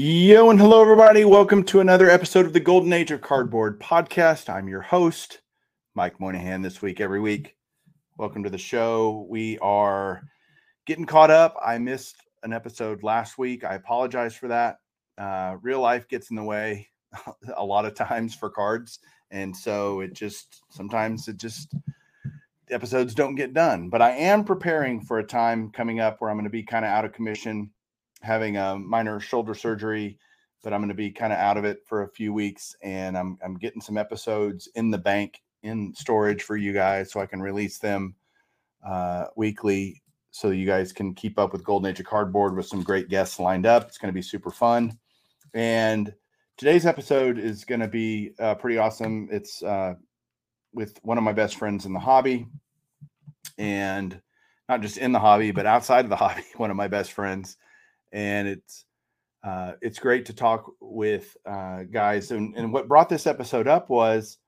Yo and hello, everybody. Welcome to another episode of the Golden Age of Cardboard podcast. I'm your host, Mike Moynihan, this week, every week. Welcome to the show. We are getting caught up. I missed an episode last week. I apologize for that. Uh, real life gets in the way a lot of times for cards. And so it just sometimes it just episodes don't get done. But I am preparing for a time coming up where I'm going to be kind of out of commission, having a minor shoulder surgery, but I'm going to be kind of out of it for a few weeks. And I'm, I'm getting some episodes in the bank in storage for you guys so I can release them uh, weekly so you guys can keep up with Golden Age of Cardboard with some great guests lined up. It's going to be super fun. And today's episode is going to be uh, pretty awesome. It's uh, with one of my best friends in the hobby, and not just in the hobby, but outside of the hobby. One of my best friends, and it's uh, it's great to talk with uh, guys. And, and what brought this episode up was,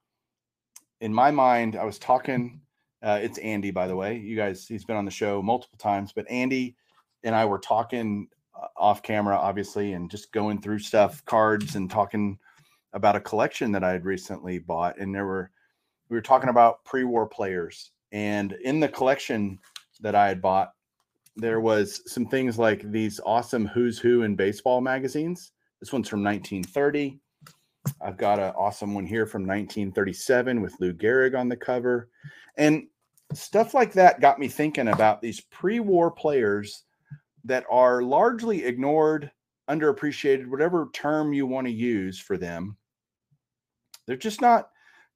in my mind, I was talking. Uh, it's Andy, by the way. You guys, he's been on the show multiple times, but Andy and I were talking uh, off camera, obviously, and just going through stuff, cards, and talking about a collection that I had recently bought. And there were we were talking about pre-war players, and in the collection that I had bought, there was some things like these awesome "Who's Who" in baseball magazines. This one's from 1930. I've got an awesome one here from 1937 with Lou Gehrig on the cover, and stuff like that got me thinking about these pre-war players that are largely ignored, underappreciated, whatever term you want to use for them. They're just not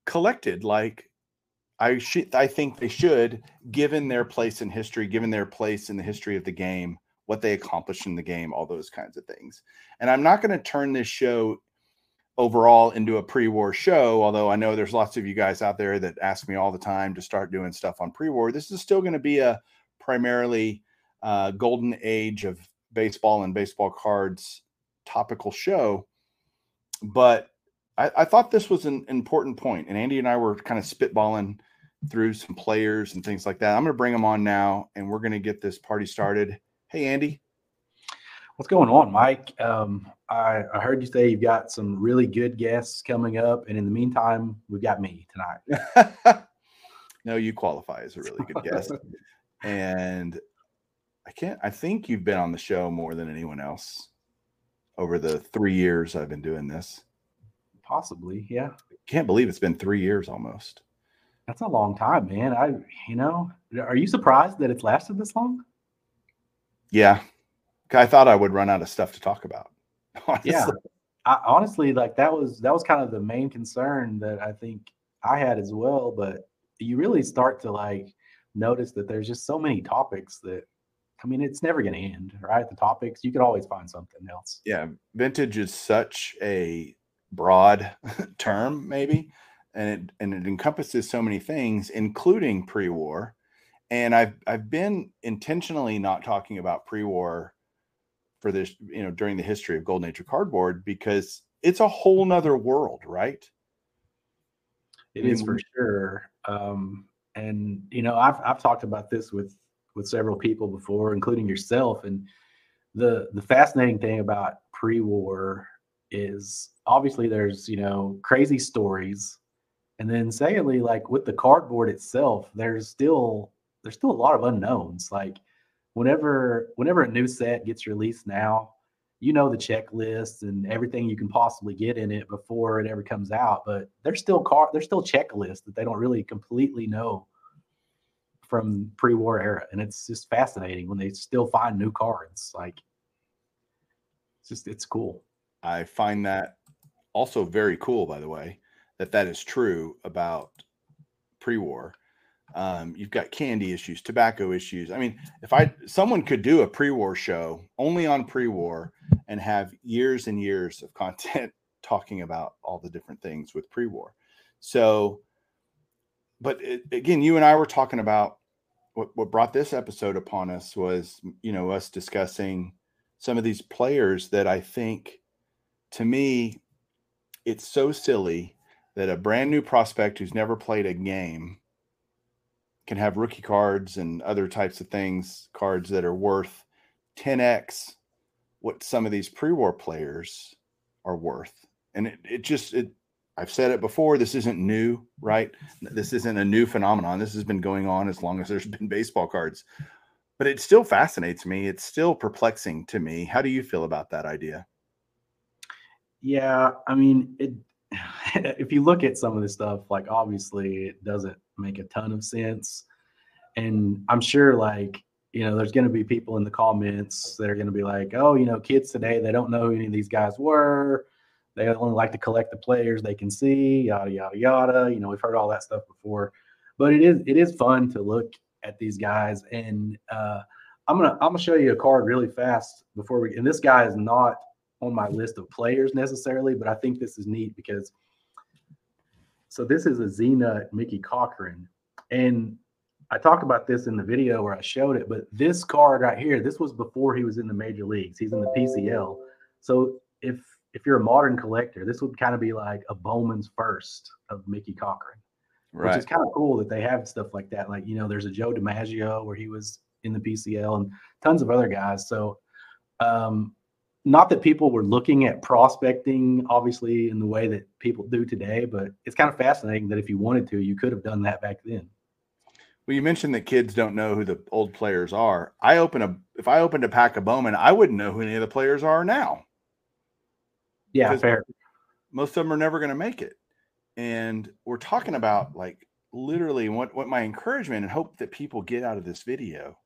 collected like I should I think they should, given their place in history, given their place in the history of the game, what they accomplished in the game, all those kinds of things. And I'm not going to turn this show overall into a pre-war show, although I know there's lots of you guys out there that ask me all the time to start doing stuff on pre-war. This is still going to be a primarily uh, golden age of baseball and baseball cards topical show. But I, I, thought this was an important point, and Andy and I were kind of spitballing through some players and things like that. I'm going to bring them on now, and we're going to get this party started. Hey, Andy. What's going on, Mike? Um, I, I, heard you say you've got some really good guests coming up, and in the meantime, we've got me tonight. no, you qualify as a really good guest, and I can't. I think you've been on the show more than anyone else over the three years I've been doing this. Possibly, yeah. Can't believe it's been three years almost. That's a long time, man. I, you know, are you surprised that it's lasted this long? Yeah, I thought I would run out of stuff to talk about. Honestly. Yeah, I, honestly, like that was that was kind of the main concern that I think I had as well. But you really start to like notice that there's just so many topics that I mean, it's never going to end, right? The topics, you could always find something else. Yeah. Vintage is such a broad term, maybe, and it, and it encompasses so many things, including pre war. And I've, I've been intentionally not talking about pre war for this, you know, during the history of Golden Age of Cardboard because it's a whole nother world, right? It is for sure. Um, and you know, I've I've talked about this with with several people before, including yourself. And the the fascinating thing about pre-war is obviously there's you know crazy stories, and then secondly, like with the cardboard itself, there's still there's still a lot of unknowns. Like whenever whenever a new set gets released now, you know the checklist and everything you can possibly get in it before it ever comes out. But there's still car there's still checklists that they don't really completely know from pre-war era, and it's just fascinating when they still find new cards. Like, it's just it's cool. I find that also very cool, by the way, that that is true about pre-war. Um, you've got candy issues, tobacco issues. I mean, if I someone could do a pre-war show only on pre-war and have years and years of content talking about all the different things with pre-war. So, but it, again, you and I were talking about what what brought this episode upon us was you know us discussing some of these players that I think to me it's so silly that a brand new prospect who's never played a game can have rookie cards and other types of things, cards that are worth 10x what some of these pre-war players are worth. And it, it just it I've said it before, this isn't new, right? This isn't a new phenomenon. This has been going on as long as there's been baseball cards. But it still fascinates me. It's still perplexing to me. How do you feel about that idea? Yeah, I mean, it if you look at some of this stuff, like obviously it doesn't make a ton of sense. And I'm sure like, you know, there's going to be people in the comments that are going to be like, oh, you know, kids today, they don't know who any of these guys were. They only like to collect the players they can see, yada, yada, yada. You know, we've heard all that stuff before. But it is it is fun to look at these guys. And uh, I'm gonna I'm gonna show you a card really fast before we and this guy is not on my list of players necessarily, but I think this is neat because so this is a Zeenut Mickey Cochrane. And I talked about this in the video where I showed it, but this card right here, this was before he was in the major leagues. He's in the PCL. So if if you're a modern collector, this would kind of be like a Bowman's first of Mickey Cochrane. Right. Which is kind of cool that they have stuff like that. Like, you know, there's a Joe DiMaggio where he was in the PCL and tons of other guys. So um, not that people were looking at prospecting obviously in the way that people do today but it's kind of fascinating that if you wanted to you could have done that back then. Well you mentioned that kids don't know who the old players are. I open a if i opened a pack of bowman i wouldn't know who any of the players are now. Yeah fair. most of them are never going to make it. And we're talking about like literally what what my encouragement and hope that people get out of this video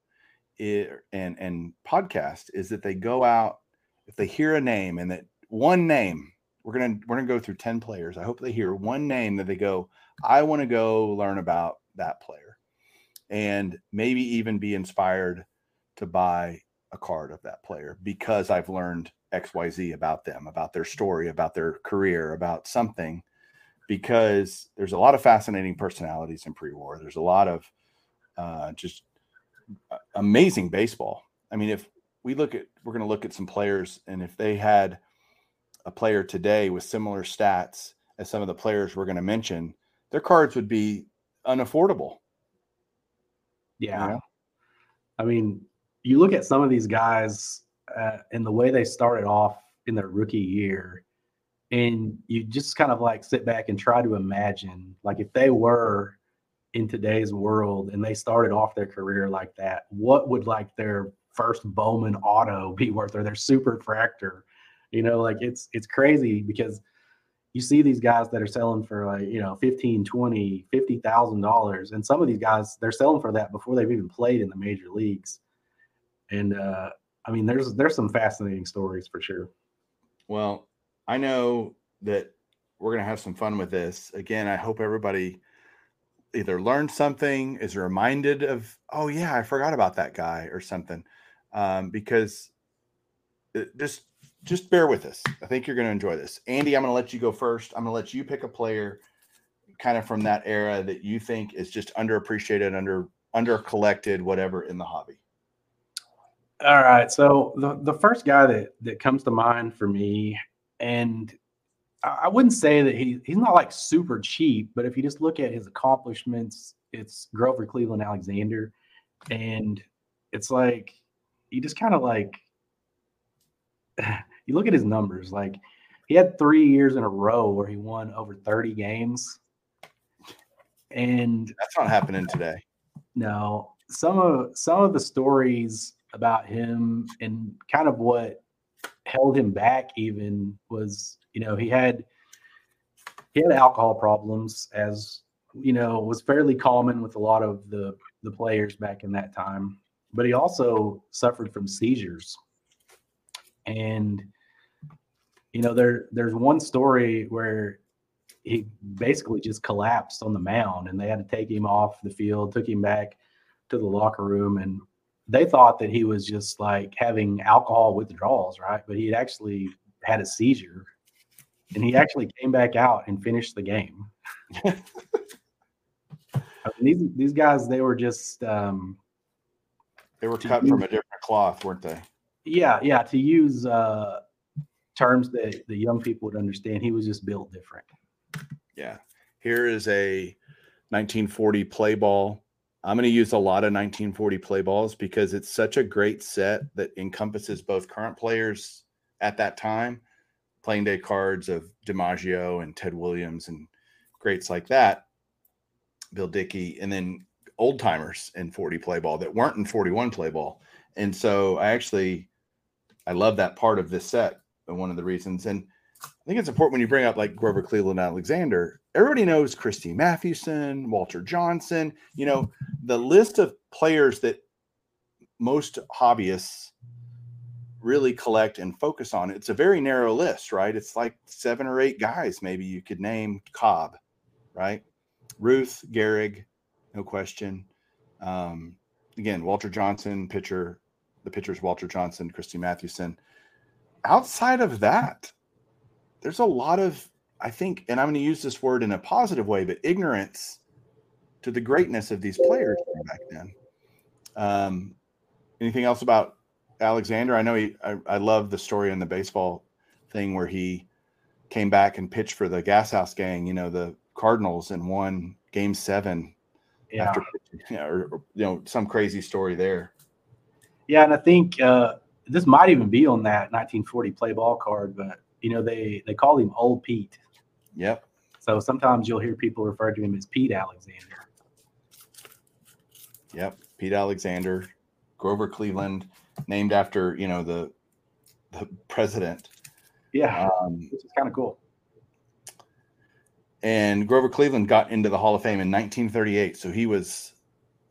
it, and and podcast is that they go out if they hear a name and that one name, we're gonna we're gonna go through 10 players. I hope they hear one name that they go, I want to go learn about that player and maybe even be inspired to buy a card of that player because I've learned XYZ about them, about their story, about their career, about something. Because there's a lot of fascinating personalities in pre war. There's a lot of uh, just uh, amazing baseball. I mean, if we look at we're going to look at some players and if they had a player today with similar stats as some of the players we're going to mention their cards would be unaffordable yeah you know? i mean you look at some of these guys uh, and the way they started off in their rookie year and you just kind of like sit back and try to imagine like if they were in today's world and they started off their career like that what would like their first Bowman auto be worth or their super fractor. You know, like it's it's crazy because you see these guys that are selling for like, you know, 15, 20, 50,000 dollars and some of these guys they're selling for that before they've even played in the major leagues. And uh I mean there's there's some fascinating stories for sure. Well, I know that we're to have some fun with this. Again, I hope everybody either learned something, is reminded of, oh yeah, I forgot about that guy or something um, because it, just just bear with us. I think you're going to enjoy this. Andy, I'm going to let you go first. I'm going to let you pick a player kind of from that era that you think is just underappreciated, under under collected, whatever in the hobby. All right. So the, the first guy that that comes to mind for me, and I wouldn't say that he he's not like super cheap, but if you just look at his accomplishments, it's Grover Cleveland Alexander. And it's like you just kind of like you look at his numbers, like he had three years in a row where he won over 30 games. And that's not happening today. No. Some of some of the stories about him and kind of what held him back even was, you know, he had he had alcohol problems as you know was fairly common with a lot of the the players back in that time, but he also suffered from seizures. And you know, there there's one story where he basically just collapsed on the mound and they had to take him off the field, took him back to the locker room and they thought that he was just like having alcohol withdrawals, right? But he had actually had a seizure and he actually came back out and finished the game. I mean, these these guys, they were just um, they were cut use, from a different cloth, weren't they? Yeah, yeah. To use uh, terms that the young people would understand, he was just built different. Yeah. Here is a 1940 play ball. I'm going to use a lot of 1940 play balls because it's such a great set that encompasses both current players at that time, playing day cards of DiMaggio and Ted Williams and greats like that, Bill Dickey, and then old timers in 40 play ball that weren't in 41 play ball. And so I actually I love that part of this set. And one of the reasons, and I think it's important when you bring up like Grover Cleveland Alexander. Everybody knows Christy Mathewson, Walter Johnson. You know the list of players that most hobbyists really collect and focus on. It's a very narrow list, right? It's like seven or eight guys, maybe you could name Cobb, right? Ruth, Gehrig, no question. Um, again, Walter Johnson, pitcher. The pitcher's Walter Johnson, Christy Mathewson. Outside of that, there's a lot of, I think, and I'm going to use this word in a positive way, but ignorance to the greatness of these players back then. Um, anything else about Alexander? I know he, I, I love the story in the baseball thing where he came back and pitched for the Gas House Gang, you know, the Cardinals, and won Game Seven yeah. after, you know, or, or, you know, some crazy story there. Yeah, and I think uh, this might even be on that 1940 play ball card, but you know they they call him Old Pete. Yep. So sometimes you'll hear people refer to him as Pete Alexander. Yep, Pete Alexander, Grover Cleveland, named after you know the the president. Yeah, um, which is kind of cool. And Grover Cleveland got into the Hall of Fame in 1938. So he was,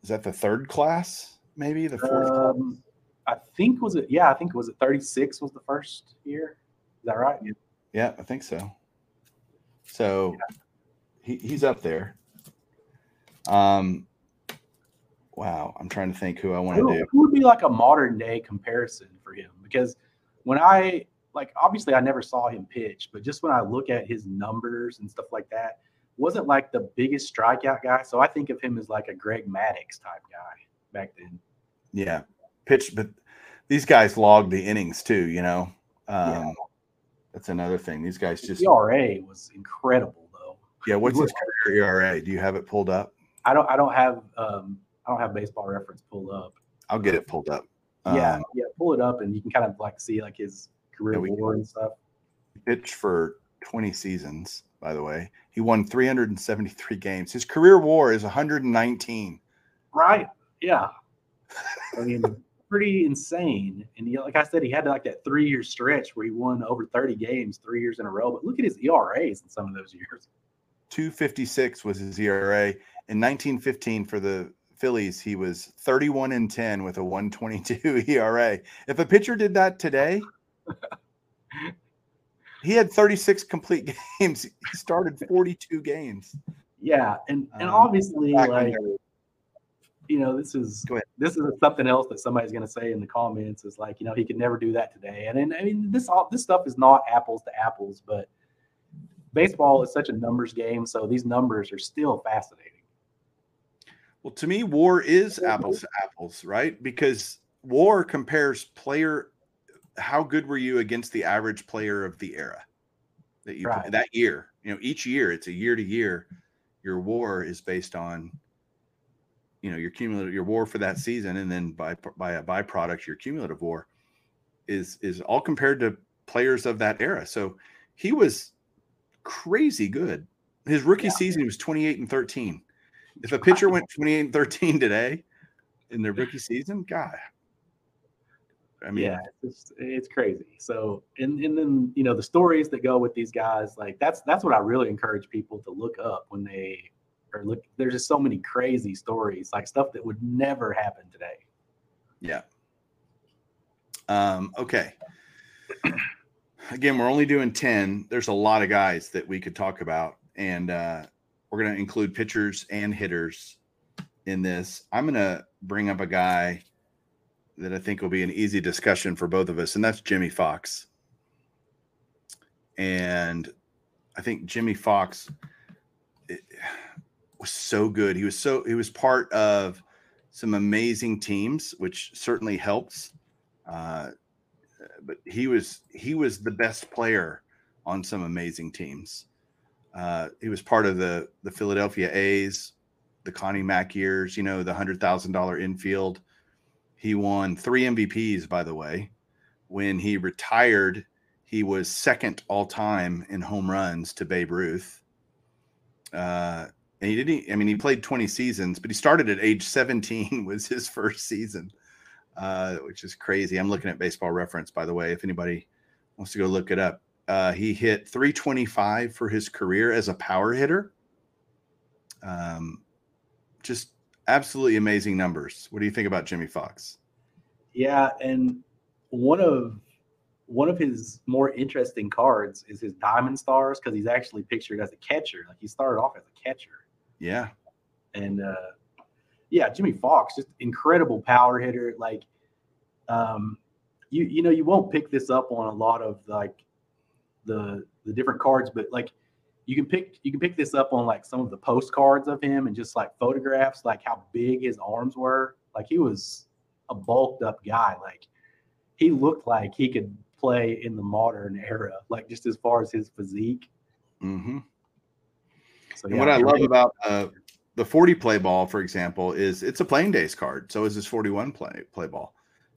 is that the third class? Maybe the fourth. Um, I think was it. Yeah, I think was it 36 was the first year Is that right? Yeah, I think so. So yeah. he, he's up there. Um, wow, I'm trying to think who I want to do. Who would be like a modern day comparison for him? Because when I like, obviously, I never saw him pitch, but just when I look at his numbers and stuff like that, wasn't like the biggest strikeout guy. So I think of him as like a Greg Maddux type guy back then. Yeah, pitch, but these guys log the innings too. You know. Um, yeah. That's another thing. These guys just ERA was incredible though. Yeah, what's his career ERA? Do you have it pulled up? I don't. I don't have. Um, I don't have Baseball Reference pulled up. I'll get it pulled up. Yeah, um, yeah, pull it up, and you can kind of like see like his career yeah, war and stuff. Pitched for 20 seasons, by the way. He won 373 games. His career WAR is 119. Right. Yeah. I mean, pretty insane. And he, like I said, he had like that three year stretch where he won over 30 games three years in a row. But look at his ERAs in some of those years. 256 was his ERA. In 1915 for the Phillies, he was 31 and 10 with a 122 ERA. If a pitcher did that today, he had 36 complete games. He started 42 games. Yeah, and and um, obviously like you know, this is this is something else that somebody's going to say in the comments is like, you know, he could never do that today. And, and I mean, this all this stuff is not apples to apples, but baseball is such a numbers game, so these numbers are still fascinating. Well, to me, WAR is apples to apples, right? Because WAR compares player how good were you against the average player of the era that you right. that year. You know, each year it's a year to year. Your WAR is based on you know your cumulative your WAR for that season, and then by by a byproduct your cumulative WAR is is all compared to players of that era. So he was crazy good. His rookie yeah. season he was 28 and 13. If a pitcher went 28 and 13 today in their rookie season, God. I mean, yeah, it's, it's crazy. So, and and then you know the stories that go with these guys, like that's that's what I really encourage people to look up when they or look there's just so many crazy stories like stuff that would never happen today. Yeah. Um okay. Again we're only doing 10 there's a lot of guys that we could talk about and uh we're going to include pitchers and hitters in this. I'm going to bring up a guy that i think will be an easy discussion for both of us and that's Jimmie Foxx. and i think jimmie foxx was so good. He was so he was part of some amazing teams, which certainly helps. Uh, but he was he was the best player on some amazing teams. Uh, he was part of the the Philadelphia A's, the Connie Mack years. You know, the hundred thousand dollar infield. He won three MVPs, by the way. When he retired, he was second all time in home runs to Babe Ruth. Uh, and he didn't. I mean, he played 20 seasons, but he started at age 17 was his first season, uh, which is crazy. I'm looking at Baseball Reference, by the way. If anybody wants to go look it up, uh, he hit 325 for his career as a power hitter. Um, just absolutely amazing numbers. What do you think about Jimmie Foxx? Yeah, and one of one of his more interesting cards is his Diamond Stars because he's actually pictured as a catcher. Like he started off as a catcher. Yeah. And uh, yeah, Jimmie Foxx, just incredible power hitter. Like, um, you you know you won't pick this up on a lot of like the the different cards, but like you can pick you can pick this up on like some of the postcards of him and just like photographs, like how big his arms were. Like he was a bulked up guy. Like he looked like he could play in the modern era, like just as far as his physique. Mm-hmm. So, yeah, what I love about uh, the 40 play ball, for example, is it's a playing days card. So is this 41 play play ball.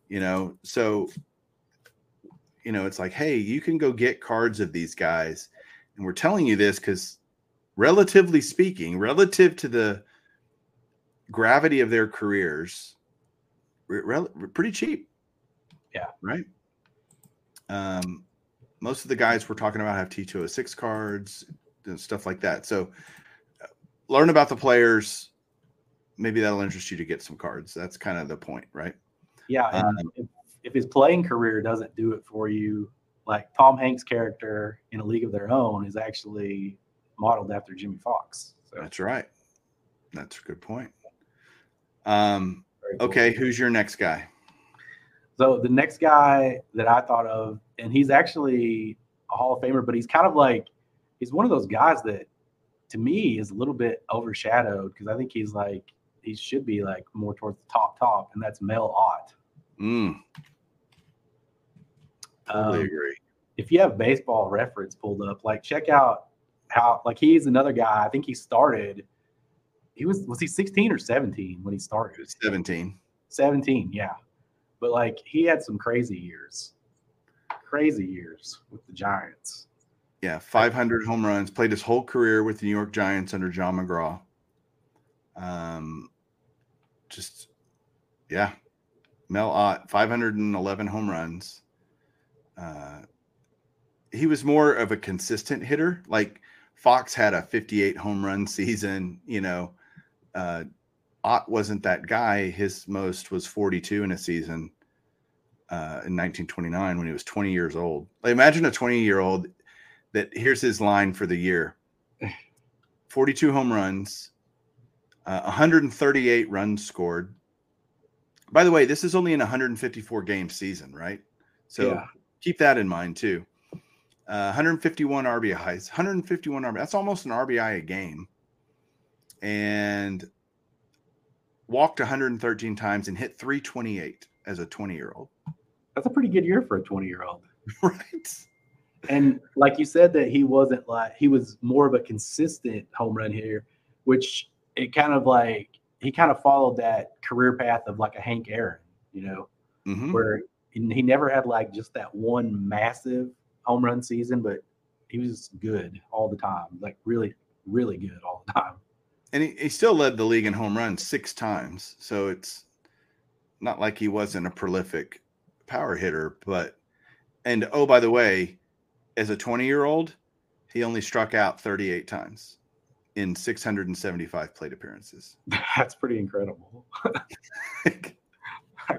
You know, so you know, it's like, hey, you can go get cards of these guys. And we're telling you this because relatively speaking, relative to the gravity of their careers, re- pretty cheap. Yeah. Right. Um, most of the guys we're talking about have T206 cards and stuff like that. So uh, learn about the players. Maybe that'll interest you to get some cards. That's kind of the point, right? Yeah. Um, if, if his playing career doesn't do it for you, like Tom Hanks' character in A League of Their Own is actually modeled after Jimmie Foxx. So. That's right. That's a good point. Um, cool. Okay, who's your next guy? So the next guy that I thought of, and he's actually a Hall of Famer, but he's kind of like he's one of those guys that to me is a little bit overshadowed because I think he's like he should be like more towards the top top, and that's Mel Ott. Mm. Totally um, agree. If you have baseball reference pulled up, like check out how like he's another guy. I think he started. He was was he 16 or 17 when he started? 17. 17, yeah. But like he had some crazy years, crazy years with the Giants. Yeah, 500 home runs. Played his whole career with the New York Giants under John McGraw. Um, just yeah, Mel Ott, 511 home runs. Uh, he was more of a consistent hitter. Like Foxx had a 58 home run season. You know, uh, Ott wasn't that guy. His most was 42 in a season uh, in 1929 when he was 20 years old. Like, imagine a 20 year old that here's his line for the year 42 home runs, uh, 138 runs scored. By the way, this is only an 154 game season, right? So yeah. Keep that in mind too. Uh, 151 RBIs, 151 RBI. That's almost an RBI a game. And walked 113 times and hit 328 as a 20 year old. That's a pretty good year for a 20 year old. right. And like you said, that he wasn't like, he was more of a consistent home run hitter, which it kind of like, he kind of followed that career path of like a Hank Aaron, you know, mm-hmm. where he never had like just that one massive home run season, but he was good all the time, like really, really good all the time and he, he still led the league in home runs six times. So it's not like he wasn't a prolific power hitter, but and oh by the way, as a 20 year old, he only struck out 38 times. in 675 plate appearances. That's pretty incredible. I,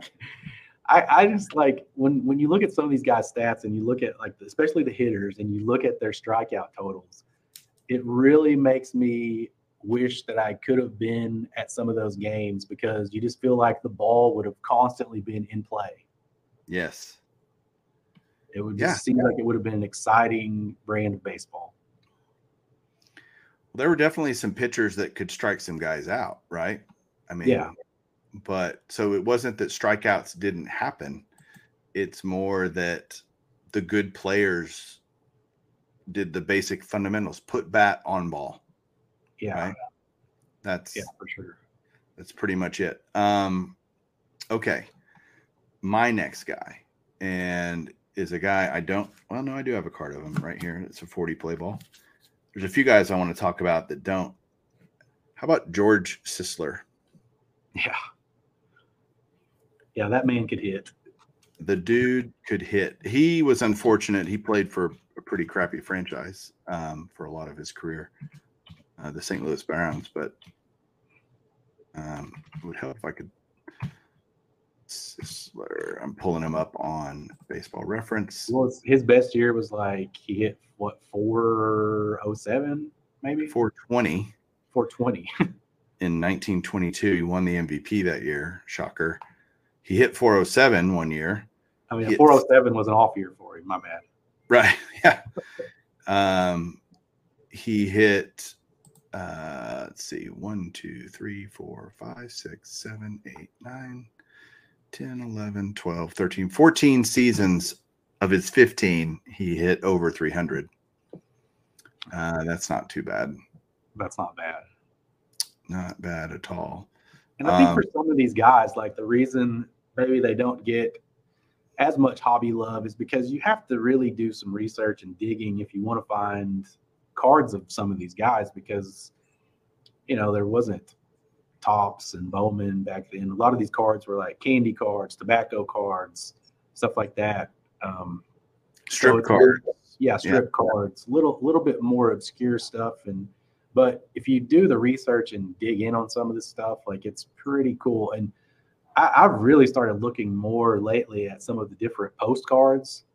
I just like when when you look at some of these guys' stats and you look at like especially the hitters and you look at their strikeout totals, it really makes me wish that I could have been at some of those games because you just feel like the ball would have constantly been in play. Yes. It would just yeah. seem like it would have been an exciting brand of baseball. Well, there were definitely some pitchers that could strike some guys out, right? I mean, yeah. But so it wasn't that strikeouts didn't happen. It's more that the good players did the basic fundamentals, put bat on ball. Yeah. Right? That's yeah, for sure. That's pretty much it. Um, okay. My next guy, and is a guy I don't well, no, I do have a card of him right here. It's a 40 play ball. There's a few guys I want to talk about that don't. How about George Sisler? Yeah. Yeah, that man could hit. The dude could hit. He was unfortunate. He played for a pretty crappy franchise um, for a lot of his career, uh, the St. Louis Browns. But um, it would help if I could. Sisler. I'm pulling him up on Baseball Reference. Well, his best year was like he hit what 407 maybe 420 420 in 1922 he won the mvp that year shocker he hit 407 one year i mean 407 was an off year for him my bad right yeah um he hit uh let's see one two three four five six seven eight nine 10 11 12 13 14 seasons of his 15, he hit over 300. Uh, that's not too bad. That's not bad. Not bad at all. And I think um, for some of these guys, like the reason maybe they don't get as much hobby love is because you have to really do some research and digging if you want to find cards of some of these guys because you know there wasn't Topps and Bowman back then. A lot of these cards were like candy cards, tobacco cards, stuff like that. Um, strip so cards. Yeah, strip yeah. cards. Little little bit more obscure stuff and but if you do the research and dig in on some of this stuff, like it's pretty cool. And I, have really started looking more lately at some of the different postcards.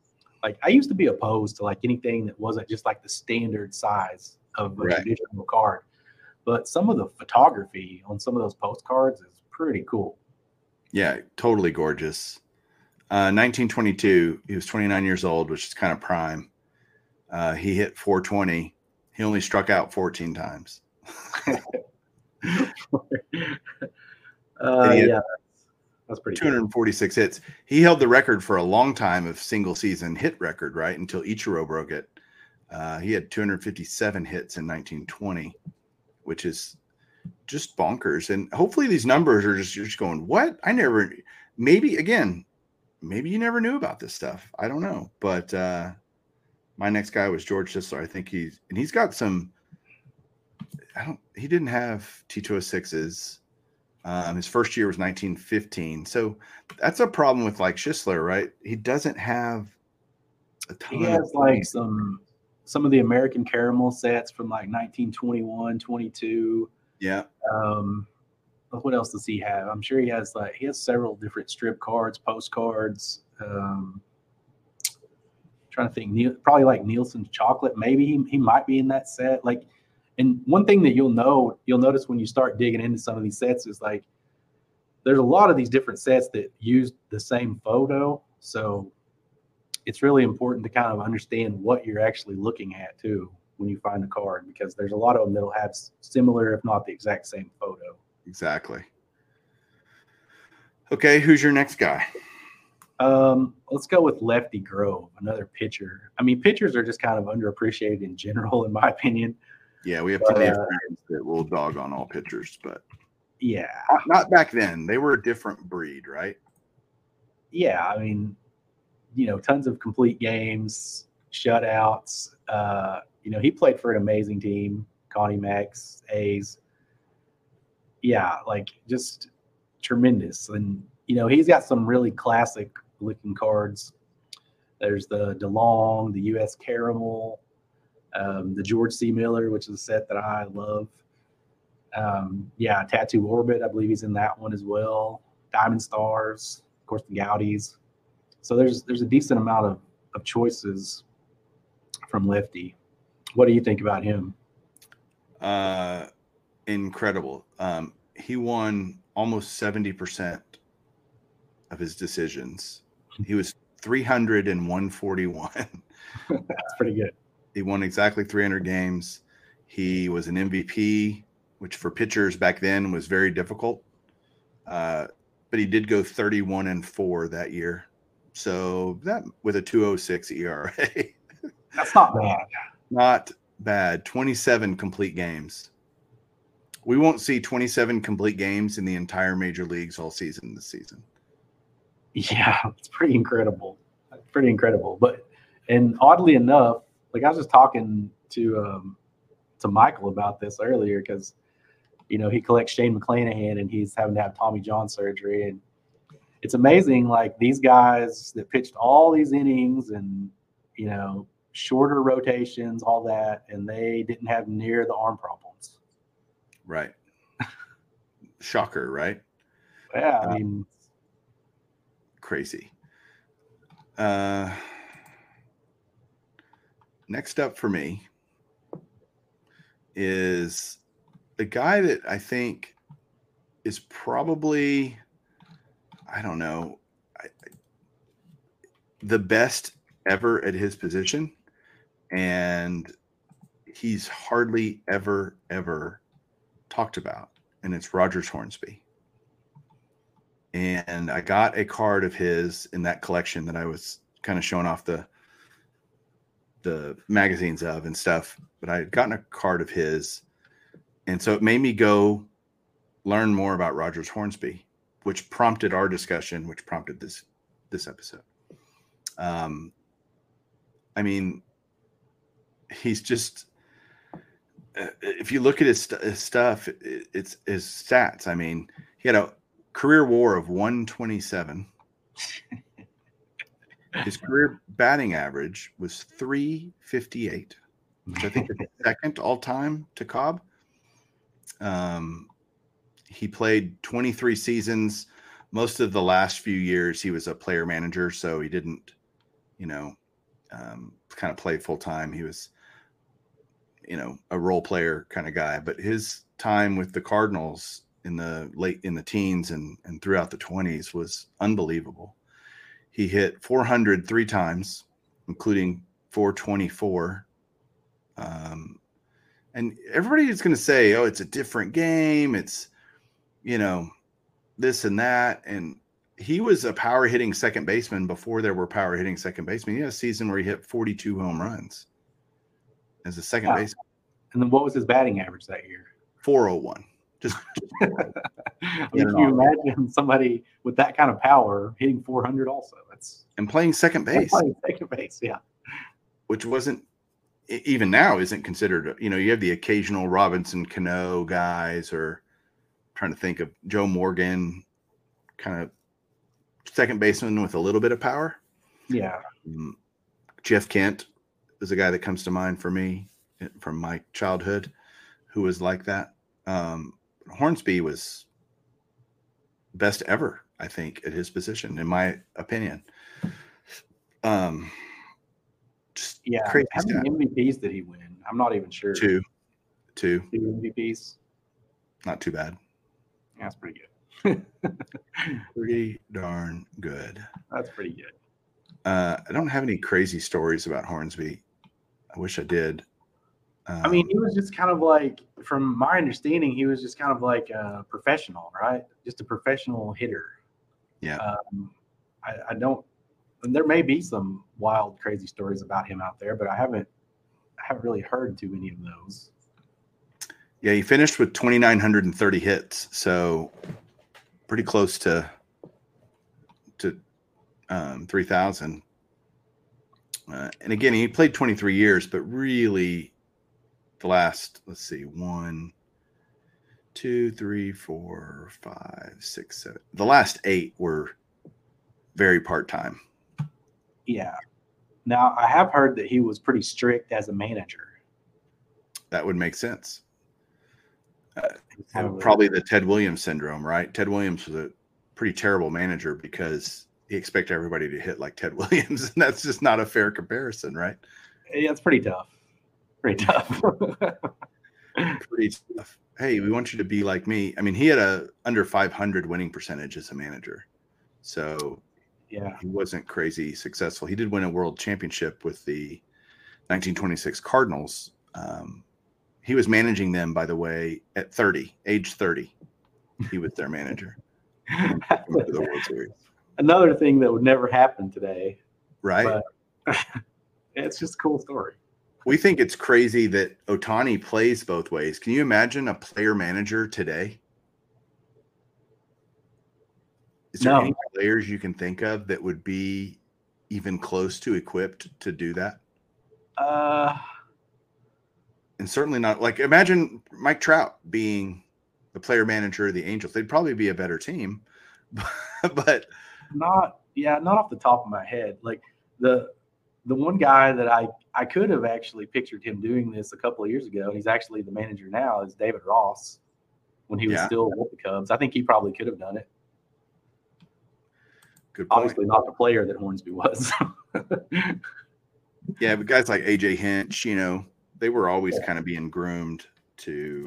Like I used to be opposed to like anything that wasn't just like the standard size of a right. traditional card. But some of the photography on some of those postcards is pretty cool. Yeah, totally gorgeous. 1922, uh, he was 29 years old, which is kind of prime. Uh, he hit 420. He only struck out 14 times. uh, yeah, that's pretty. 246 good. hits. He held the record for a long time of single season hit record, right? Until Ichiro broke it. Uh, he had 257 hits in 1920, which is just bonkers. And hopefully these numbers are just, you're just going, what? I never, maybe again, maybe you never knew about this stuff. I don't know. But uh, my next guy was George Sisler. I think he's and he's got some. I don't. He didn't have T206s. Um, his first year was 1915. So that's a problem with like Sisler, right? He doesn't have a ton. He has like some some of the American caramel sets from like 1921, 22. Yeah. Um, what else does he have? I'm sure he has like he has several different strip cards, postcards. Um, trying to think, probably like Neilson's chocolate. Maybe he, he might be in that set. Like, and one thing that you'll know, you'll notice when you start digging into some of these sets is like there's a lot of these different sets that use the same photo. So it's really important to kind of understand what you're actually looking at too when you find a card because there's a lot of them that'll have similar, if not the exact same photo. Exactly. Okay, who's your next guy? Um, let's go with Lefty Grove, another pitcher. I mean, pitchers are just kind of underappreciated in general, in my opinion. Yeah, we have plenty uh, of friends that will dog on all pitchers, but yeah, not back then. They were a different breed, right? Yeah, I mean, you know, tons of complete games, shutouts. Uh, you know, he played for an amazing team, Connie Mack's A's yeah, like just tremendous. And you know, he's got some really classic looking cards. There's the DeLong, the U.S. Caramel. Um, the George C. Miller, which is a set that I love. Um, yeah, Tattoo Orbit, I believe he's in that one as well. Diamond Stars, of course, the Goudeys. So there's there's a decent amount of, of choices from Lefty. What do you think about him? Uh, incredible. Um, he won almost 70% of his decisions. He was 300 and 141. That's pretty good. He won exactly 300 games. He was an MVP, which for pitchers back then was very difficult. Uh, but he did go 31 and 4 that year. So that with a 206 ERA. That's not bad. Not bad. 27 complete games. We won't see 27 complete games in the entire major leagues all season this season. Yeah, it's pretty incredible. Pretty incredible. But and oddly enough, like I was just talking to um to Michael about this earlier because you know he collects Shane McClanahan and he's having to have Tommy John surgery and it's amazing like these guys that pitched all these innings and you know shorter rotations all that and they didn't have near the arm problems Right. Shocker, right? yeah Uh, i mean Crazy. Uh, next up for me is a guy that I think is probably, I don't know, I, the best ever at his position. And he's hardly ever, ever talked about. And it's Rogers Hornsby and I got a card of his in that collection that I was kind of showing off the the magazines of and stuff. But I had gotten a card of his, and so it made me go learn more about Rogers Hornsby, which prompted our discussion, which prompted this this episode. Um, I mean, he's just uh, if you look at his, st- his stuff, it, it's his stats. I mean, he had a career war of 127. His career batting average was 358, which I think is second all time to Cobb. Um, he played 23 seasons. Most of the last few years, he was a player manager, so he didn't, you know, um, kind of play full time. He was, you know, a role player kind of guy. But his time with the Cardinals in the late in the teens and and throughout the 20s was unbelievable. He hit 400 three times, including 424. Um, and everybody is going to say, "Oh, it's a different game. It's you know this and that." And he was a power hitting second baseman before there were power hitting second basemen. He had a season where he hit 42 home runs as a second Wow. baseman, and then what was his batting average that year 401. Just I mean, can you imagine somebody with that kind of power hitting 400 also? That's and playing second base. Playing second base, yeah. which wasn't even now isn't considered you know you have the occasional robinson cano guys or trying to think of joe morgan kind of second baseman with a little bit of power Yeah. Mm, jeff kent is a guy that comes to mind for me eh, from my childhood who was like that um, hornsby was best ever i think at his position in my opinion um just Yeah. crazy How many MVPs did he win? I'm not even sure. Two, two, Two MVPs. not too bad. That's pretty good. Pretty darn good. That's pretty good. Uh, I don't have any crazy stories about Hornsby. I wish I did. Um, I mean, he was just kind of like, from my understanding, he was just kind of like a professional, right? Just a professional hitter. Yeah. Um, I, I don't. And there may be some wild, crazy stories about him out there, but I haven't. I haven't really heard too many of those. yeah, he finished with 2,930 hits, so pretty close to to um, 3,000. Uh, and again, he played 23 years, but really, the last let's see, one, two, three, four, five, six, seven. The last eight were very part time. Yeah. Now I have heard that he was pretty strict as a manager. that would make sense. Uh, probably the Ted Williams syndrome, right? Ted Williams was a pretty terrible manager because he expected everybody to hit like Ted Williams, and that's just not a fair comparison, right? Yeah, it's pretty tough. Pretty tough. pretty tough. Hey, we want you to be like me. I mean, he had a under 500 winning percentage as a manager, so yeah, he wasn't crazy successful. He did win a world championship with the 1926 Cardinals. Um, he was managing them, by the way, at 30, age 30. He was their manager. the World Series. Another thing that would never happen today. Right. it's just a cool story. We think it's crazy that Ohtani plays both ways. Can you imagine a player manager today? Is there no. any players you can think of that would be even close to equipped to do that? Uh, and certainly not like imagine Mike Trout being the player manager of the Angels. They'd probably be a better team, but not yeah, not off the top of my head. Like the the one guy that I I could have actually pictured him doing this a couple of years ago, and he's actually the manager now, is David Ross when he was yeah. still with the Cubs. I think he probably could have done it. Good point. Obviously, not the player that Hornsby was. yeah, but guys like AJ Hinch, you know, they were always yeah. kind of being groomed to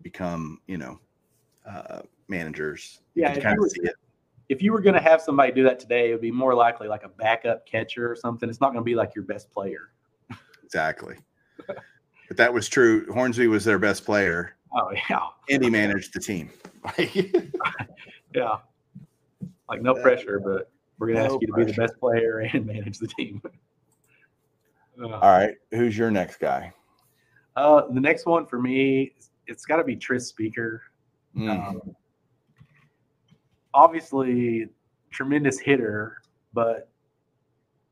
become, you know, uh, managers. Yeah, you, were, if you were going to have somebody do that today, it would be more likely like a backup catcher or something. It's not going to be like your best player. Exactly. but that was true. Hornsby was their best player. Oh yeah. And he managed the team. yeah. Like no pressure, but we're gonna no ask you to pressure. be the best player and manage the team. All right. Who's your next guy? Uh, the next one for me, it's got to be Tris Speaker. Mm. Um, obviously, tremendous hitter, but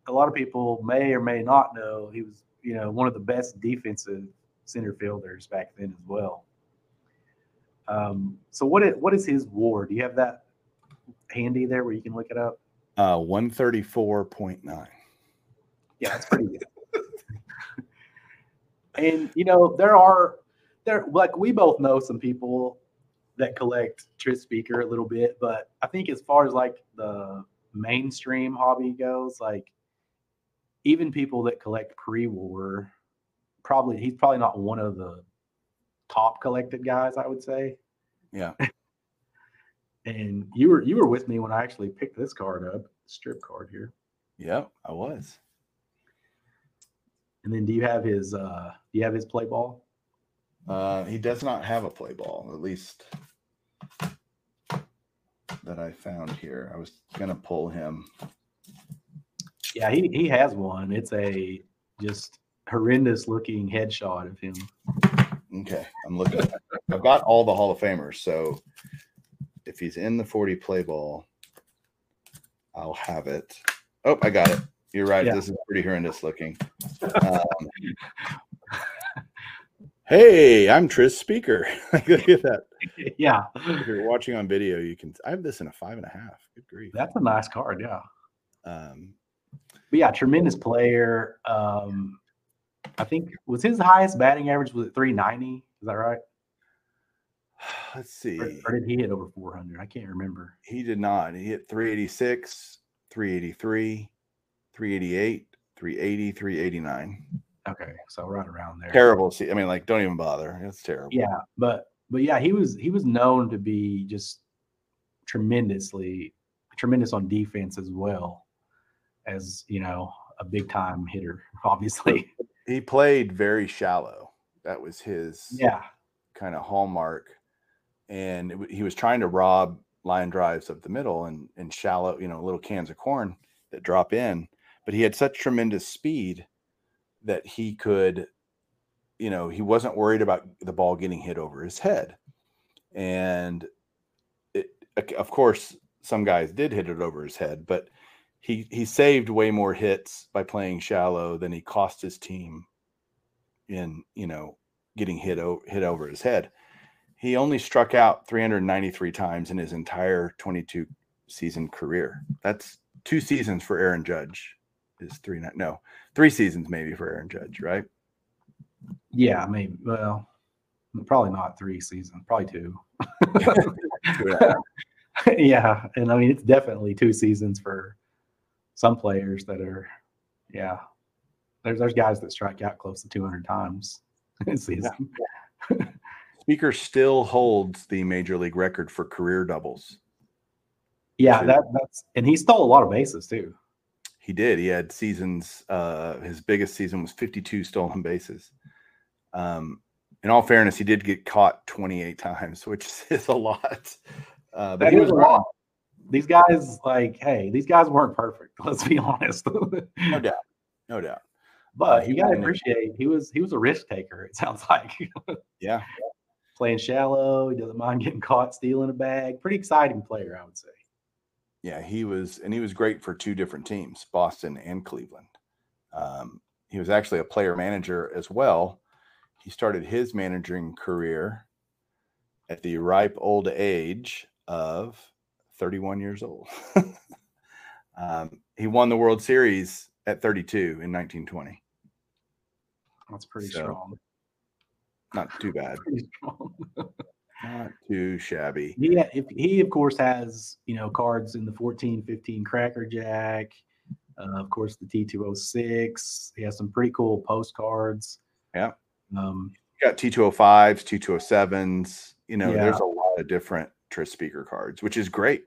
a lot of people may or may not know he was, you know, one of the best defensive center fielders back then as well. Um, so what is, what is his WAR? Do you have that handy there where you can look it up? Uh, one thirty four point nine. Yeah, that's pretty good. and you know there are there like we both know some people that collect Tris Speaker a little bit, but I think as far as like the mainstream hobby goes, like even people that collect pre-war, probably he's probably not one of the top collected guys, I would say. Yeah. and you were you were with me when I actually picked this card up, strip card here. Yeah, I was. And then do you have his uh do you have his play ball? Uh he does not have a play ball, at least that I found here. I was gonna pull him. Yeah, he, he has one. It's a just horrendous looking headshot of him. Okay, I'm looking. I've got all the Hall of Famers, so if he's in the 40 play ball, I'll have it. Oh, I got it. You're right. Yeah. This is pretty horrendous looking. Um, hey, I'm Tris Speaker. Look at that. Yeah. If you're watching on video, you can. I have this in a five and a half. Good grief. That's a nice card. Yeah. Um, but yeah, tremendous player. Um, I think was his highest batting average was at 390. Is that right? Let's see. Or, or, did he hit over 400? I can't remember. He did not. He hit 386, 383, 388, 380, 389. Okay, so right around there. Terrible. See, I mean, like, don't even bother. It's terrible. Yeah, but but yeah, he was he was known to be just tremendously tremendous on defense as well as you know a big time hitter. Obviously, he played very shallow. That was his yeah kind of hallmark, and it, he was trying to rob line drives up the middle and and shallow, you know, little cans of corn that drop in but he had such tremendous speed that he could you know he wasn't worried about the ball getting hit over his head. And it, of course some guys did hit it over his head but he he saved way more hits by playing shallow than he cost his team in you know getting hit o- hit over his head. He only struck out 393 times in his entire 22 season career. That's two seasons for Aaron Judge is three no three seasons maybe for Aaron Judge, right? Yeah, I mean, well, probably not three seasons, probably two. yeah, and I mean it's definitely two seasons for some players that are, yeah. There's there's guys that strike out close to 200 times in season. Yeah. Speaker still holds the major league record for career doubles. Yeah, that that's and he stole a lot of bases too. He did. He had seasons. Uh, his biggest season was 52 stolen bases. Um, in all fairness, he did get caught 28 times, which is a lot. Uh, but that he was wrong. These guys, like, hey, these guys weren't perfect. Let's be honest. no doubt, no doubt. But uh, you gotta appreciate he was he was a risk taker. It sounds like. yeah. Playing shallow, he doesn't mind getting caught stealing a bag. Pretty exciting player, I would say. Yeah, he was, and he was great for two different teams, Boston and Cleveland. Um, he was actually a player manager as well he started his managing career at the ripe old age of 31 years old. um, he won the World Series at 32 in 1920. That's pretty so, strong. Not too bad. not too shabby. Yeah, if he of course has you know cards in the 14, 15 Cracker Jack, uh, of course the T206. He has some pretty cool postcards. Yeah. Um, you got T205s, T207s. You know, yeah. there's a lot of different Tris Speaker cards, which is great.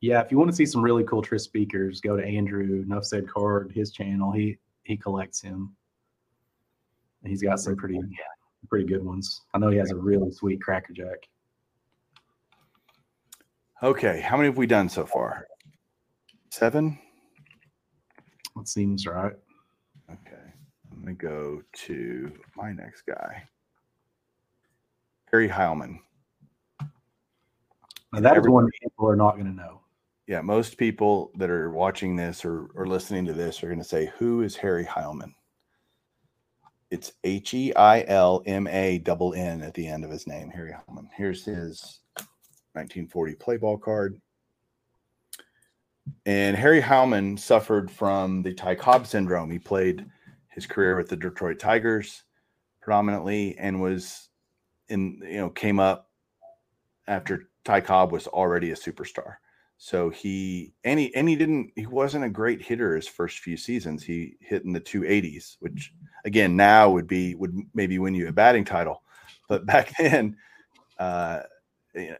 Yeah, if you want to see some really cool Tris Speakers, go to Andrew Nuff Said Card, his channel. He he collects him. He's got some pretty pretty good ones. I know he has a really sweet Cracker Jack. Okay, how many have we done so far? Seven. That seems right. Okay. I'm to go to my next guy, Harry Heilmann. Now that is one people are not going to know. Yeah, most people that are watching this or, or listening to this are going to say, Who is Harry Heilmann? It's H E I L M A double N at the end of his name, Harry Heilmann. Here's his 1940 play ball card. And Harry Heilmann suffered from the Ty Cobb syndrome. He played his career with the Detroit Tigers predominantly and was in you know came up after Ty Cobb was already a superstar. So he and he and he didn't he wasn't a great hitter his first few seasons. He hit in the 280s, which again now would be would maybe win you a batting title. But back then, uh,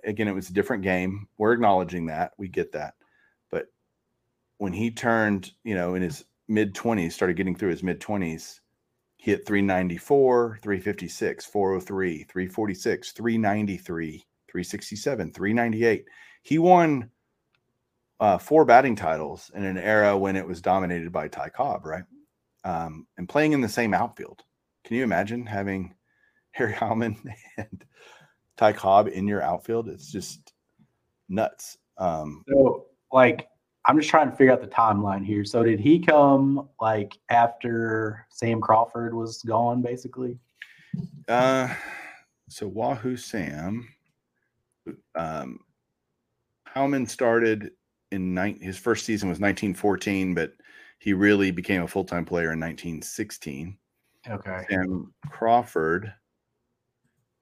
again, it was a different game. We're acknowledging that. We get that. But when he turned, you know, in his mid 20s, started getting through his mid 20s, he hit 394, 356, 403, 346, 393, 367, 398. He won uh, four batting titles in an era when it was dominated by Ty Cobb, right? Um, and playing in the same outfield. Can you imagine having Harry Heilmann and Ty Cobb in your outfield? It's just nuts. Um, so, like, I'm just trying to figure out the timeline here. So did he come like after Sam Crawford was gone, basically? Uh, so Wahoo Sam, um, Heilmann started in nine, his first season was 1914, but he really became a full time player in 1916. Okay. Sam Crawford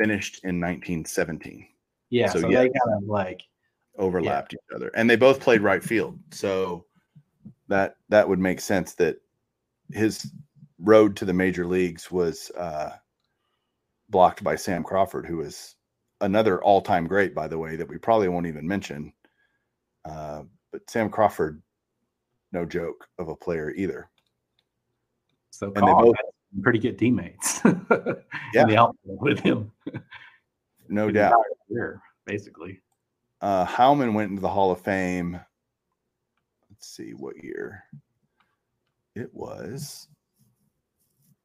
finished in 1917. Yeah, so, so yeah. they kind of like overlapped yeah. each other, and they both played right field. So that that would make sense that his road to the major leagues was uh, blocked by Sam Crawford, who is another all-time great, by the way, that we probably won't even mention. Uh, but Sam Crawford, no joke of a player either. So and they both pretty good teammates. yeah, with him. No doubt. Year, basically. Uh, Heilmann went into the Hall of Fame. Let's see what year. It was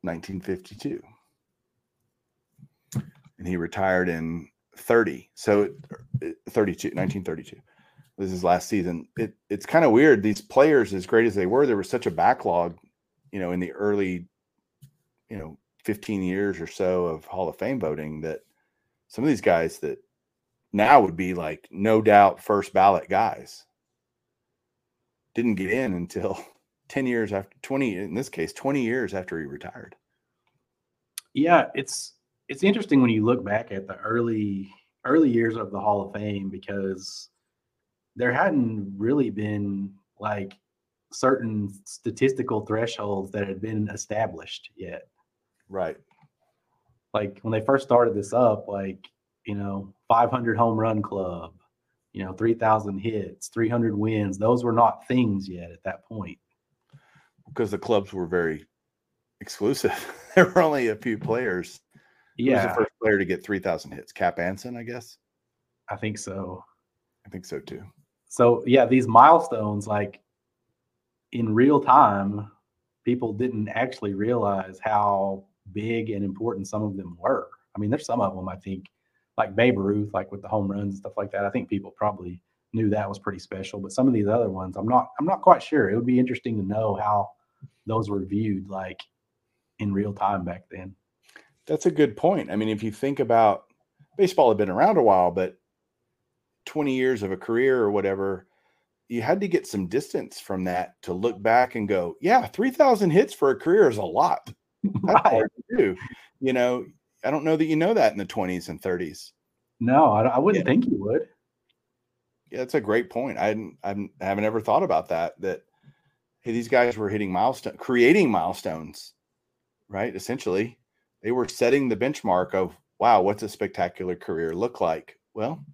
1952. And he retired in 30. So 32, 1932 was his last season. It, it's kind of weird. These players, as great as they were, there was such a backlog, you know, in the early, you know, 15 years or so of Hall of Fame voting that some of these guys that now would be like no doubt first ballot guys. Didn't get in until 10 years after 20, in this case, 20 years after he retired. Yeah, it's it's interesting when you look back at the early early years of the Hall of Fame because there hadn't really been like certain statistical thresholds that had been established yet. Right. Like when they first started this up, like, you know, 500 home run club, you know, 3,000 hits, 300 wins, those were not things yet at that point. Because the clubs were very exclusive. there were only a few players. Yeah. Who was the first player to get 3,000 hits? Cap Anson, I guess. I think so. I think so too. So yeah, these milestones, like in real time, people didn't actually realize how big and important some of them were. I mean, there's some of them I think, like Babe Ruth, like with the home runs and stuff like that. I think people probably knew that was pretty special, but some of these other ones, I'm not, I'm not quite sure. It would be interesting to know how those were viewed, like in real time back then. That's a good point. I mean, if you think about baseball had been around a while, but 20 years of a career or whatever, you had to get some distance from that to look back and go, yeah, 3,000 hits for a career is a lot. That's Right. hard to do. You know, I don't know that you know that in the 20s and 30s. No, I, I wouldn't Yeah. think you would. Yeah, that's a great point. I hadn't, I haven't ever thought about that. That hey, these guys were hitting milestone, creating milestones, right? Essentially, they were setting the benchmark of wow, what's a spectacular career look like? Well,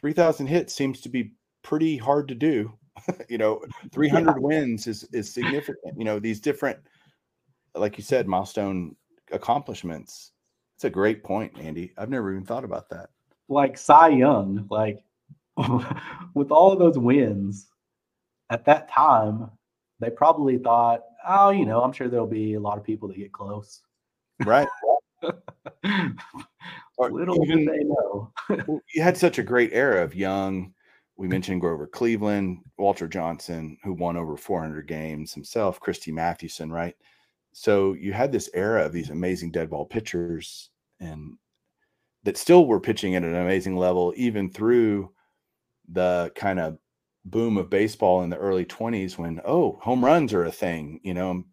three thousand hits seems to be pretty hard to do. you know, three hundred wins is is significant. You know, these different, like you said, milestone accomplishments. It's a great point, Andy. I've never even thought about that. like Cy Young, like with all of those wins at that time, they probably thought, oh, you know, I'm sure there'll be a lot of people that get close. Right. Or Little even- did they know. you had such a great era of young. We mentioned Grover Cleveland, Walter Johnson, who won over 400 games himself, Christy Mathewson, right? So you had this era of these amazing dead ball pitchers and that still were pitching at an amazing level, even through the kind of boom of baseball in the early 20s when, oh, home runs are a thing, you know,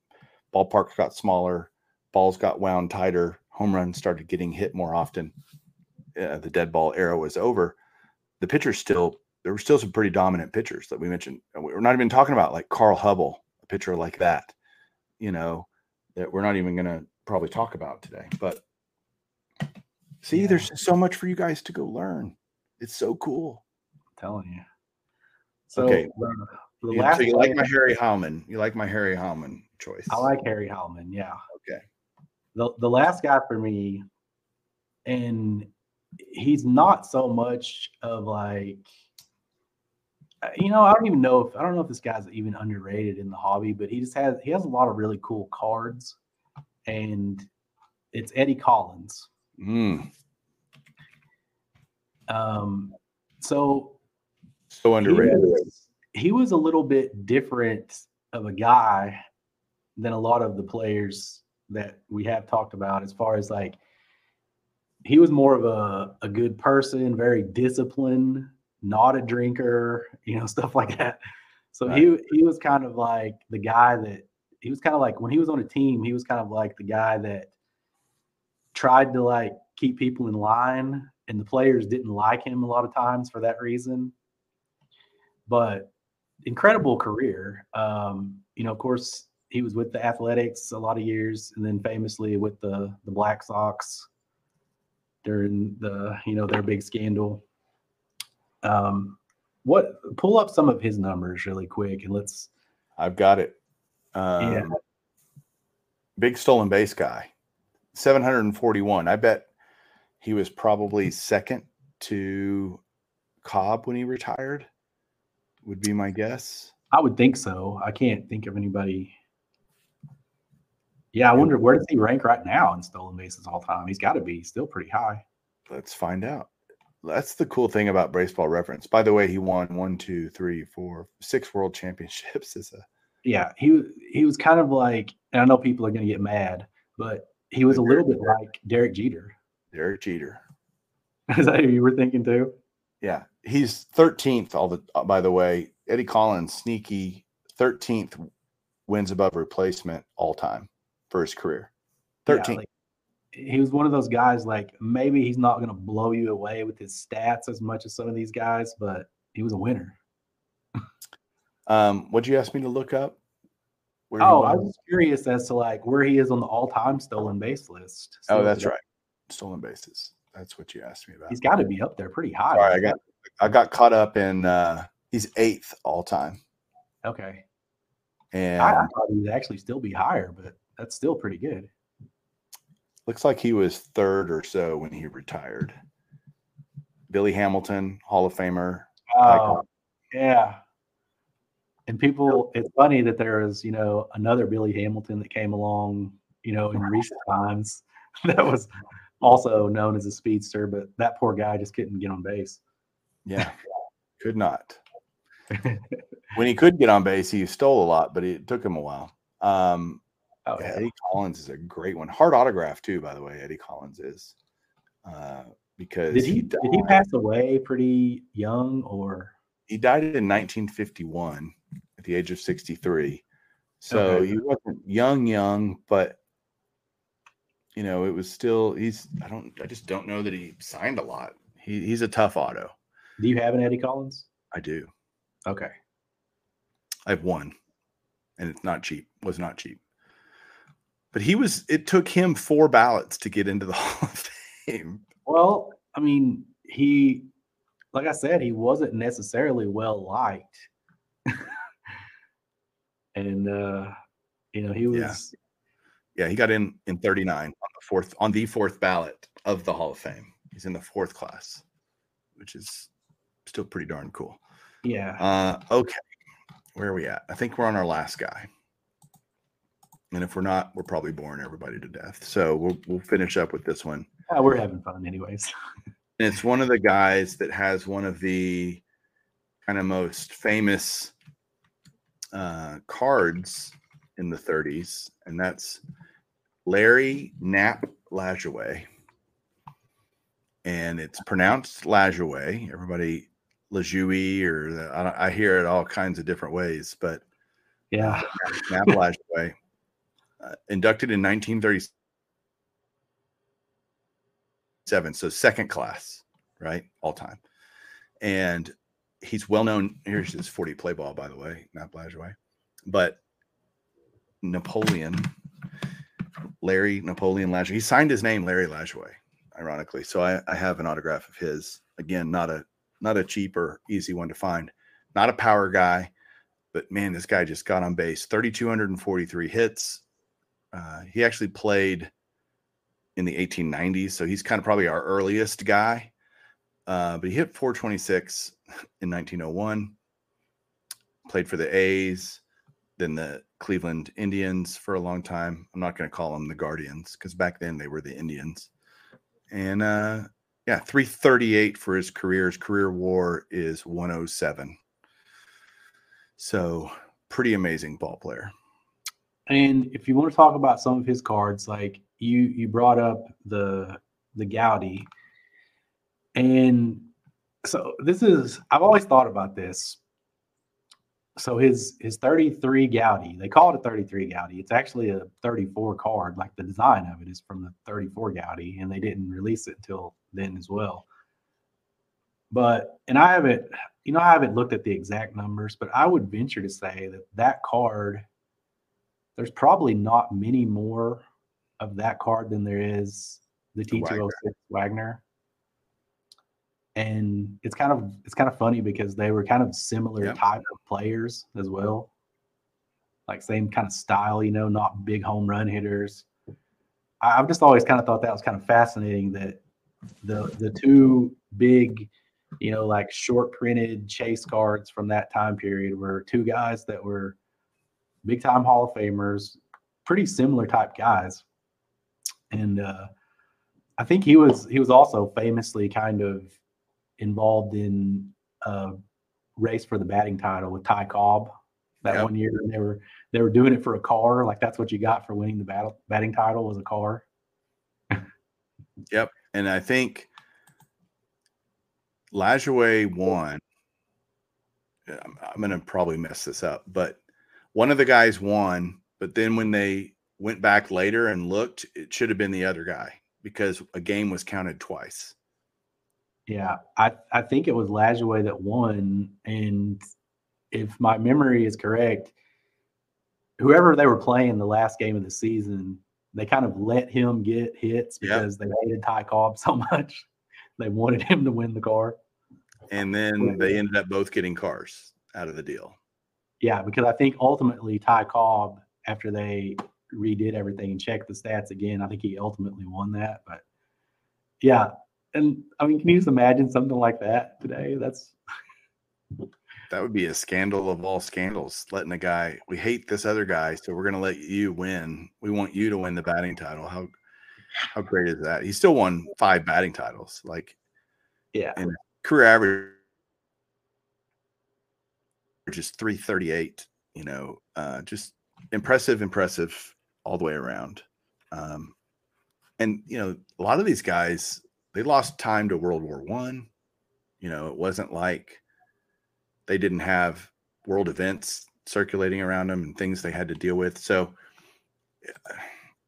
ballparks got smaller, balls got wound tighter, home runs started getting hit more often uh, the dead ball era was over, the pitchers still there were still some pretty dominant pitchers that we mentioned. We're not even talking about like Carl Hubbell, a pitcher like that, you know, that we're not even going to probably talk about today. But see, Yeah. there's so much for you guys to go learn. It's so cool. I'm telling you. So Okay. the You, so you like my Harry Heilmann? You like my Harry Heilmann choice? I like Harry Heilmann, yeah. The the last guy for me, and he's not so much of like uh, you know, I don't even know if I don't know if this guy's even underrated in the hobby, but he just has he has a lot of really cool cards, and it's Eddie Collins. Mm, Um, so so he underrated. was, he was a little bit different of a guy than a lot of the players that we have talked about as far as like he was more of a, a good person very disciplined not a drinker you know stuff like that. So he he was kind of like the guy that he was kind of like when he was on a team he was kind of like the guy that tried to like keep people in line and the players didn't like him a lot of times for that reason. But incredible career. Um, you know, of course, he was with the Athletics a lot of years, and then famously with the the Black Sox during the you know their big scandal. Um, what pull up some of his numbers really quick, and let's I've got it. Um, Yeah. Big stolen base guy, 741. I bet he was probably second to Cobb when he retired, would be my guess. I would think so. I can't think of anybody. Yeah, I wonder where does he rank right now in stolen bases all time? He's got to be still pretty high. Let's find out. That's the cool thing about baseball reference. By the way, he won one, two, three, four, six world championships as a yeah, he he was kind of like, and I know people are going to get mad, but he was a little bit like Derek Jeter. Derek Jeter. Is that who you were thinking too? Yeah, he's 13th. All the uh, by the way, Eddie Collins, sneaky 13th wins above replacement all time for his career. Yeah, like, he was one of those guys like maybe he's not going to blow you away with his stats as much as some of these guys, but he was a winner. um, what'd you ask me to look up? Where oh, I was curious as to like where he is on the all-time stolen base list. So oh, that's right, stolen bases. That's what you asked me about. He's got to be up there pretty high. Sorry, I got I got caught up in. uh He's eighth all time. Okay. And I, I thought he'd actually still be higher, but that's still pretty good. Looks like he was third or so when he retired. Billy Hamilton, Hall of Famer. Oh, yeah. And people, it's funny that there is, you know, another Billy Hamilton that came along, you know, in recent times that was also known as a speedster, but that poor guy just couldn't get on base. Yeah, could not. when he could get on base, he stole a lot, but it took him a while. Um, Oh, yeah, Eddie Collins is a great one. Hard autograph too, by the way. Eddie Collins is uh, because did he, he did he pass away pretty young or he died in 1951 at the age of 63. So okay. he wasn't young, young, but you know, it was still he's I don't I just don't know that he signed a lot. He, he's a tough auto. Do you have an Eddie Collins? I do. Okay. I have one, and it's not cheap. Was not cheap. But he was. It took him four ballots to get into the Hall of Fame. Well, I mean, he, like I said, he wasn't necessarily well liked, and uh, you know, he was. Yeah. yeah, he got in in 39 on the fourth on the fourth ballot of the Hall of Fame. He's in the fourth class, which is still pretty darn cool. Yeah. Uh, okay. Where are we at? I think we're on our last guy. And if we're not, we're probably boring everybody to death. So we'll we'll finish up with this one. Yeah, we're having fun anyways. and it's one of the guys that has one of the kind of most famous uh, cards in the 30s, and that's Larry Nap Lajoie. And it's pronounced Lajoie. Everybody Lajoie, or the, I, I, hear it all kinds of different ways, but yeah, Nap Lajoie uh, inducted in 1937. So second class, right? All time. And he's well known. Here's his 40 play ball, by the way, not Lajoie. But Napoleon, Larry Napoleon Lajoie, he signed his name Larry Lajoie, ironically. So I, I have an autograph of his. Again, not a not a cheap or easy one to find. Not a power guy, but man, this guy just got on base. 3,243 hits, uh, he actually played in the 1890s, so he's kind of probably our earliest guy. Uh, but he hit 426 in 1901. Played for the A's, then the Cleveland Indians for a long time. I'm not going to call them the Guardians because back then they were the Indians. And uh, yeah, 338 for his career. His career WAR is 107. So pretty amazing ball player. And if you want to talk about some of his cards, like you you brought up the the Goudey, and so this is I've always thought about this. So his his 33 Goudey, they call it a 33 Goudey. It's actually a 34 card. Like the design of it is from the 34 Goudey, and they didn't release it until then as well. But and I haven't, you know, I haven't looked at the exact numbers, but I would venture to say that that card there's probably not many more of that card than there is the T206 Wagner. And it's kind of it's kind of funny because they were kind of similar yep. type of players as well. Like same kind of style, you know, not big home run hitters. I've just always kind of thought that was kind of fascinating that the the two big, you know, like short printed chase cards from that time period were two guys that were big time Hall of Famers, pretty similar type guys. And uh, I think he was he was also famously kind of involved in a race for the batting title with Ty Cobb that yep. one year. And they were they were doing it for a car. Like that's what you got for winning the battle batting title was a car. yep. And I think Lajoie won. I'm, I'm going to probably mess this up, but one of the guys won, but then when they went back later and looked, it should have been the other guy because a game was counted twice. Yeah, I, I think it was Lajoie that won. And if my memory is correct, whoever they were playing the last game of the season, they kind of let him get hits because yep. they hated Ty Cobb so much. They wanted him to win the car. And then they ended up both getting cars out of the deal. Yeah, because I think ultimately Ty Cobb, after they redid everything and checked the stats again, I think he ultimately won that. But yeah, and I mean, can you just imagine something like that today? That's that would be a scandal of all scandals. Letting a guy, we hate this other guy, so we're going to let you win. We want you to win the batting title. How how great is that? He still won five batting titles. Like, yeah, and career average just 338 you know uh just impressive impressive all the way around. Um and you know a lot of these guys they lost time to world war one. You know it wasn't like they didn't have world events circulating around them and things they had to deal with. So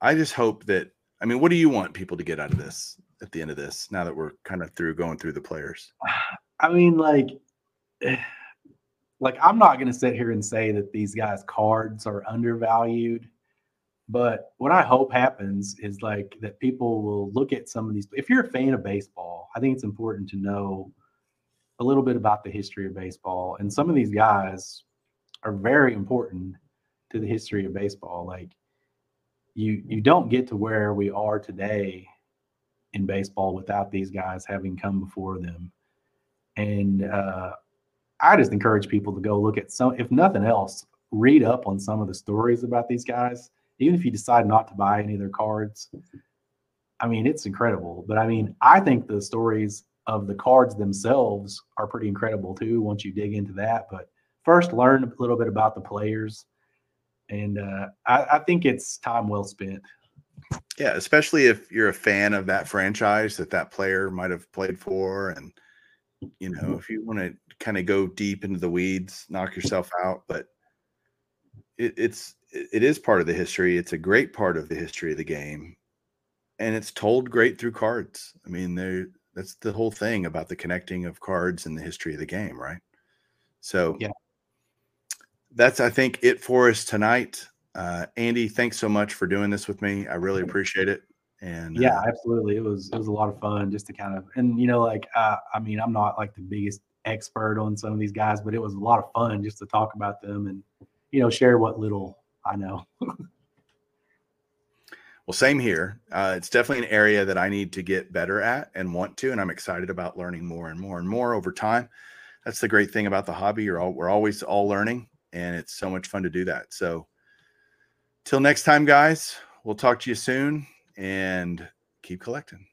i just hope that i mean what do you want people to get out of this at the end of this now that we're kind of through going through the players? I mean like like I'm not going to sit here and say that these guys' cards are undervalued, but what I hope happens is like that people will look at some of these. If you're a fan of baseball, I think it's important to know a little bit about the history of baseball, and some of these guys are very important to the history of baseball. Like you, you don't get to where we are today in baseball without these guys having come before them, and uh, I just encourage people to go look at some, if nothing else, read up on some of the stories about these guys. Even if you decide not to buy any of their cards, I mean, it's incredible. But I mean, I think the stories of the cards themselves are pretty incredible too once you dig into that. But first, learn a little bit about the players. And uh, I, I think it's time well spent. Yeah, especially if you're a fan of that franchise that that player might have played for. And, you know, if you want to kind of go deep into the weeds, knock yourself out, but it, it's it is part of the history. It's a great part of the history of the game, and it's told great through cards. I mean, there that's the whole thing about the connecting of cards and the history of the game, right? So yeah, that's I think it for us tonight. Uh, Andy, thanks so much for doing this with me. I really appreciate it. And yeah, uh, absolutely, it was it was a lot of fun just to kind of and you know like uh, I mean I'm not like the biggest expert on some of these guys, but it was a lot of fun just to talk about them and you know share what little I know. well, same here. Uh, it's definitely an area that I need to get better at and want to, and I'm excited about learning more and more and more over time. That's the great thing about the hobby. You're all we're always all learning, and it's so much fun to do that. So, till next time, guys. We'll talk to you soon, and keep collecting.